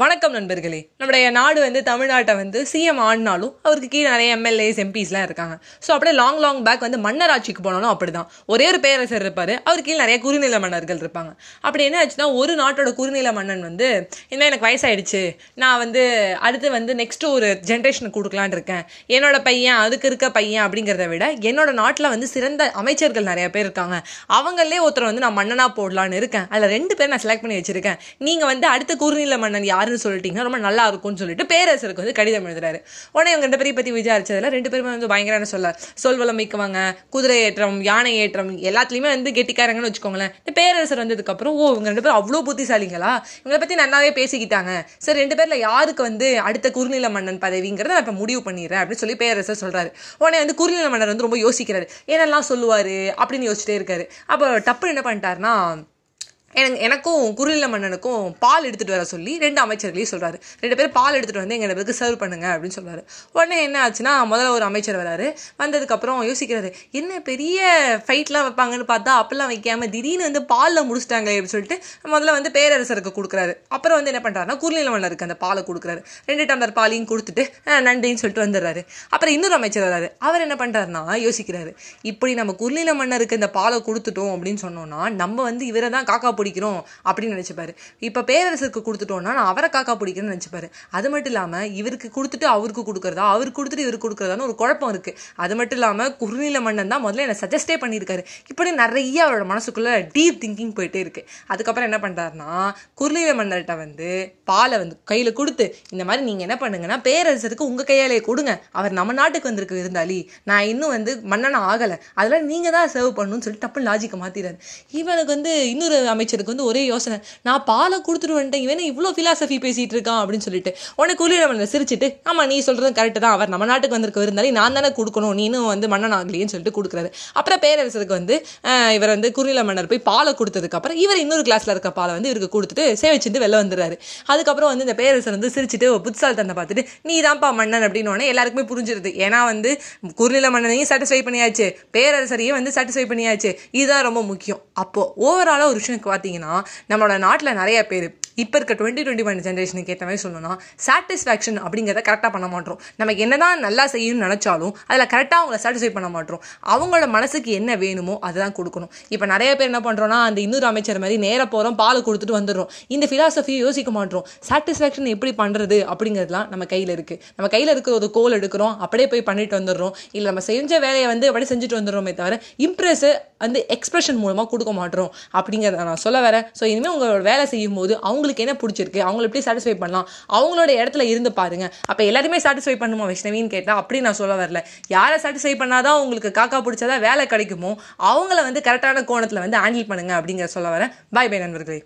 வணக்கம் நண்பர்களே. நம்முடைய நாடு வந்து தமிழ்நாட்டை வந்து சிஎம் ஆடினாலும் அவருக்கு கீழே நிறைய எம்எல்ஏஸ் எம்பிஸ்லாம் இருக்காங்க. ஸோ அப்படியே லாங் லாங் பேக் வந்து மன்னர் ஆட்சிக்கு போனாலும் அப்படிதான். ஒரே ஒரு பேரரசர் இருப்பார். அவர் கீழே நிறைய குறுநில மன்னர்கள் இருப்பாங்க. அப்படி என்ன ஆச்சுன்னா ஒரு நாட்டோட குறுநில மன்னன் வந்து என்ன எனக்கு வயசாயிடுச்சு. நான் வந்து அடுத்து வந்து நெக்ஸ்ட்டு ஒரு ஜென்ரேஷனுக்கு கொடுக்கலான்னு இருக்கேன். என்னோட பையன் அதுக்கு இருக்க பையன் அப்படிங்கிறத விட என்னோட நாட்டில் வந்து சிறந்த அமைச்சர்கள் நிறைய பேர் இருக்காங்க. அவங்களே ஒருத்தர் வந்து நான் மன்னனாக போடலான்னு இருக்கேன். அதில் ரெண்டு பேர் நான் செலக்ட் பண்ணி வச்சிருக்கேன். நீங்கள் வந்து அடுத்த குறுநில மன்னன் யார்? யாருன்னு சொல்லிட்டீங்கன்னா ரொம்ப நல்லா இருக்கும்னு சொல்லிட்டு பேரரசருக்கு வந்து கடிதம் எழுதுறாரு. உடனே இவங்க ரெண்டு பேரையும் பத்தி விசாரிச்சதுல ரெண்டு பேருமே வந்து பயங்கரமான சொல்ல சொல்வளம் மிக்கவங்க குதிரை ஏற்றம் யானை ஏற்றம் எல்லாத்துலயுமே வந்து கெட்டிக்காரங்கன்னு வச்சுக்கோங்களேன். இந்த பேரரசர் வந்ததுக்கு அப்புறம் ஓ இவங்க ரெண்டு பேரும் அவ்வளோ புத்திசாலிங்களா? இவங்களை பத்தி நல்லாவே பேசிக்கிட்டாங்க. சரி ரெண்டு பேர்ல யாருக்கு வந்து அடுத்த குறுநில மன்னன் பதவிங்கிறத நான் இப்ப முடிவு பண்ணிடுறேன் அப்படின்னு சொல்லி பேரரசர் சொல்றாரு. உடனே வந்து குறுநில மன்னர் வந்து ரொம்ப யோசிக்கிறாரு. என்னெல்லாம் சொல்லுவாரு? அப்படின்னு யோசிச்சுட்டே இருக்காரு. அப்போ டப்பு என்ன பண்ணிட்டாருன்னா எனக்கு எனக்கும் குருநில மன்னனுக்கும் பால் எடுத்துகிட்டு வர சொல்லி ரெண்டு அமைச்சர்களையும் சொல்கிறாரு ரெண்டு பேரும் பால் எடுத்துகிட்டு வந்து எங்கள் பேருக்கு சர்வ் பண்ணுங்க அப்படின்னு சொல்கிறாரு உடனே என்ன ஆச்சுன்னா முதல்ல ஒரு அமைச்சர் வராரு. வந்ததுக்கப்புறம் யோசிக்கிறாரு என்ன பெரிய ஃபைட்லாம் வைப்பாங்கன்னு பார்த்தா அப்பெல்லாம் வைக்காமல் திடீர்னு வந்து பாலில் முடிச்சிட்டாங்க அப்படின்னு சொல்லிட்டு முதல்ல வந்து பேரரசருக்கு கொடுக்குறாரு. அப்புறம் வந்து என்ன பண்ணுறாருன்னா குருநில மன்னருக்கு அந்த பாலை கொடுக்குறாரு. ரெண்டு டம்ளர் பாலையும் கொடுத்துட்டு நன்றின்னு சொல்லிட்டு வந்துடுறாரு. அப்புறம் இன்னொரு அமைச்சர் வராரு. அவர் என்ன பண்ணுறாருன்னா யோசிக்கிறாரு இப்படி நம்ம குருநில மன்னருக்கு இந்த பாலை கொடுத்துட்டோம் அப்படின்னு சொன்னோம்னா நம்ம வந்து இவரை தான் காக்கா பிடிக்கிறோம் அப்படின்னு நினச்சிப்பாரு. இப்ப பேரரசருக்கு கொடுத்துட்டோம்னா நான் அவரை காக்கா பிடிக்கிறேன்னு நினச்சிப்பாரு. அது மட்டும் இல்லாமல் இவருக்கு கொடுத்துட்டு அவருக்கு கொடுக்குறதா அவருக்கு கொடுத்துட்டு இவருக்கு கொடுக்குறதான்னு ஒரு குழப்பம் இருக்கு. அது மட்டும் இல்லாமல் குறுநில மன்னன் தான் முதல்ல என்ன சஜஸ்டே பண்ணியிருக்காரு. இப்படி நிறைய அவரோட மனசுக்குள்ள டீப் திங்கிங் போயிட்டே இருக்குது அதுக்கப்புறம் என்ன பண்றாருன்னா குறுநில மன்னர்கிட்ட வந்து பாலை வந்து கையில் கொடுத்து இந்த மாதிரி நீங்கள் என்ன பண்ணுங்கன்னா பேரரசருக்கு உங்கள் கையாலே கொடுங்க. அவர் நம்ம நாட்டுக்கு வந்திருக்க விருந்தாளி. நான் இன்னும் வந்து மன்னன் ஆகலை. அதெல்லாம் நீங்கள் தான் சர்வ் பண்ணணும்னு சொல்லிட்டு டப்புன்னு லாஜிக்கை மாற்றிடுறாரு இவனுக்கு வந்து இன்னொரு அமைச்சர் அமைச்சருக்கு வந்து ஒரே யோசனை. நான் பாலை கொடுத்துட்டு வந்துட்டேன் இவன் இவ்வளோ ஃபிலாசபி பேசிகிட்டு இருக்கான் அப்படின்னு சொல்லிட்டு. உனக்கு குளிரமன் சிரிச்சிட்டு ஆமாம் நீ சொல்கிறது கரெக்டு தான். அவர் நம்ம நாட்டுக்கு வந்திருக்க இருந்தாலே நான் தானே கொடுக்கணும். நீனும் வந்து மன்னன் ஆகலையேன்னு சொல்லிட்டு கொடுக்குறாரு. அப்புறம் பேரரசருக்கு வந்து இவர் வந்து குறுநில மன்னர் போய் பாலை கொடுத்ததுக்கப்புறம் இவர் இன்னொரு கிளாஸில் இருக்க பாலை வந்து இவருக்கு கொடுத்துட்டு சேவிச்சுட்டு வெளில வந்துடுறாரு. அதுக்கப்புறம் வந்து இந்த பேரரசர் வந்து சிரிச்சிட்டு புத்தால் தந்தை பார்த்துட்டு நீ தான்ப்பா மன்னன் அப்படின்னு உடனே எல்லாருக்குமே புரிஞ்சிருது. ஏன்னா வந்து குறுநில மன்னனையும் சாட்டிஸ்ஃபை பண்ணியாச்சு. பேரரசரையும் வந்து சாட்டிஸ்ஃபை பண்ணியாச்சு. இதுதான் ரொம்ப முக்கியம். அப்போது ஓவராலாக ஒரு விஷயம் பார்த்தீங்கன்னா நம்மளோட நாட்டில் நிறைய பேர் இப்போ இருக்க டுவெண்ட்டி டுவெண்ட்டி ஒன் ஜென்ரேஷனுக்கு ஏற்ற மாதிரி சொல்லணும்னா சாட்டிஸ்ஃபேக்ஷன் அப்படிங்கிறத கரெக்டாக பண்ண மாட்டோம். நமக்கு என்னதான் நல்லா செய்யணும்னு நினச்சாலும் அதில் கரெக்டாக அவங்கள சாட்டிஸ்ஃபை பண்ண மாட்டோம். அவங்களோட மனசுக்கு என்ன வேணுமோ அதுதான் கொடுக்கணும். இப்போ நிறைய பேர் என்ன பண்ணுறோம்னா அந்த இன்னொரு அமைச்சர் மாதிரி நேராக போகிறோம் பால் கொடுத்துட்டு வந்துடுறோம். இந்த ஃபிலாசபியை யோசிக்க மாட்டோம். சாட்டிஸ்ஃபேக்ஷன் எப்படி பண்ணுறது அப்படிங்கிறதுலாம் நம்ம கையில் இருக்குது நம்ம கையில் இருக்கிற ஒரு கோல் எடுக்கிறோம் அப்படியே போய் பண்ணிட்டு வந்துடுறோம். இல்லை நம்ம செஞ்ச வேலையை வந்து அப்படியே செஞ்சுட்டு வந்துடுறோமே தவிர இம்ப்ரெஸ் வந்து எக்ஸ்பிரஷன் மூலமாக கொடுக்க மாட்டோம். அப்படிங்கிறத நான் சொல்ல வரேன். ஸோ இனிமேல் உங்களோட வேலை செய்யும் போது அவங்களுக்கு என்ன பிடிச்சிருக்கு அவங்கள எப்படி சாட்டிஸ்ஃபை பண்ணலாம் அவங்களோட இடத்துல இருந்து பாருங்க. அப்போ எல்லாருமே சாட்டிஸ்ஃபை பண்ணுமா வைஷ்ணவின்னு கேட்டால் அப்படி நான் சொல்ல வரல. யாரை சாட்டிஸ்ஃபை பண்ணாதான் உங்களுக்கு காக்கா பிடிச்சதா வேலை கிடைக்குமோ அவங்கள வந்து கரெக்டான கோணத்தில் வந்து ஹேண்டில் பண்ணுங்க அப்படிங்கிற சொல்ல வரேன். பாய் பை நண்பர்களே.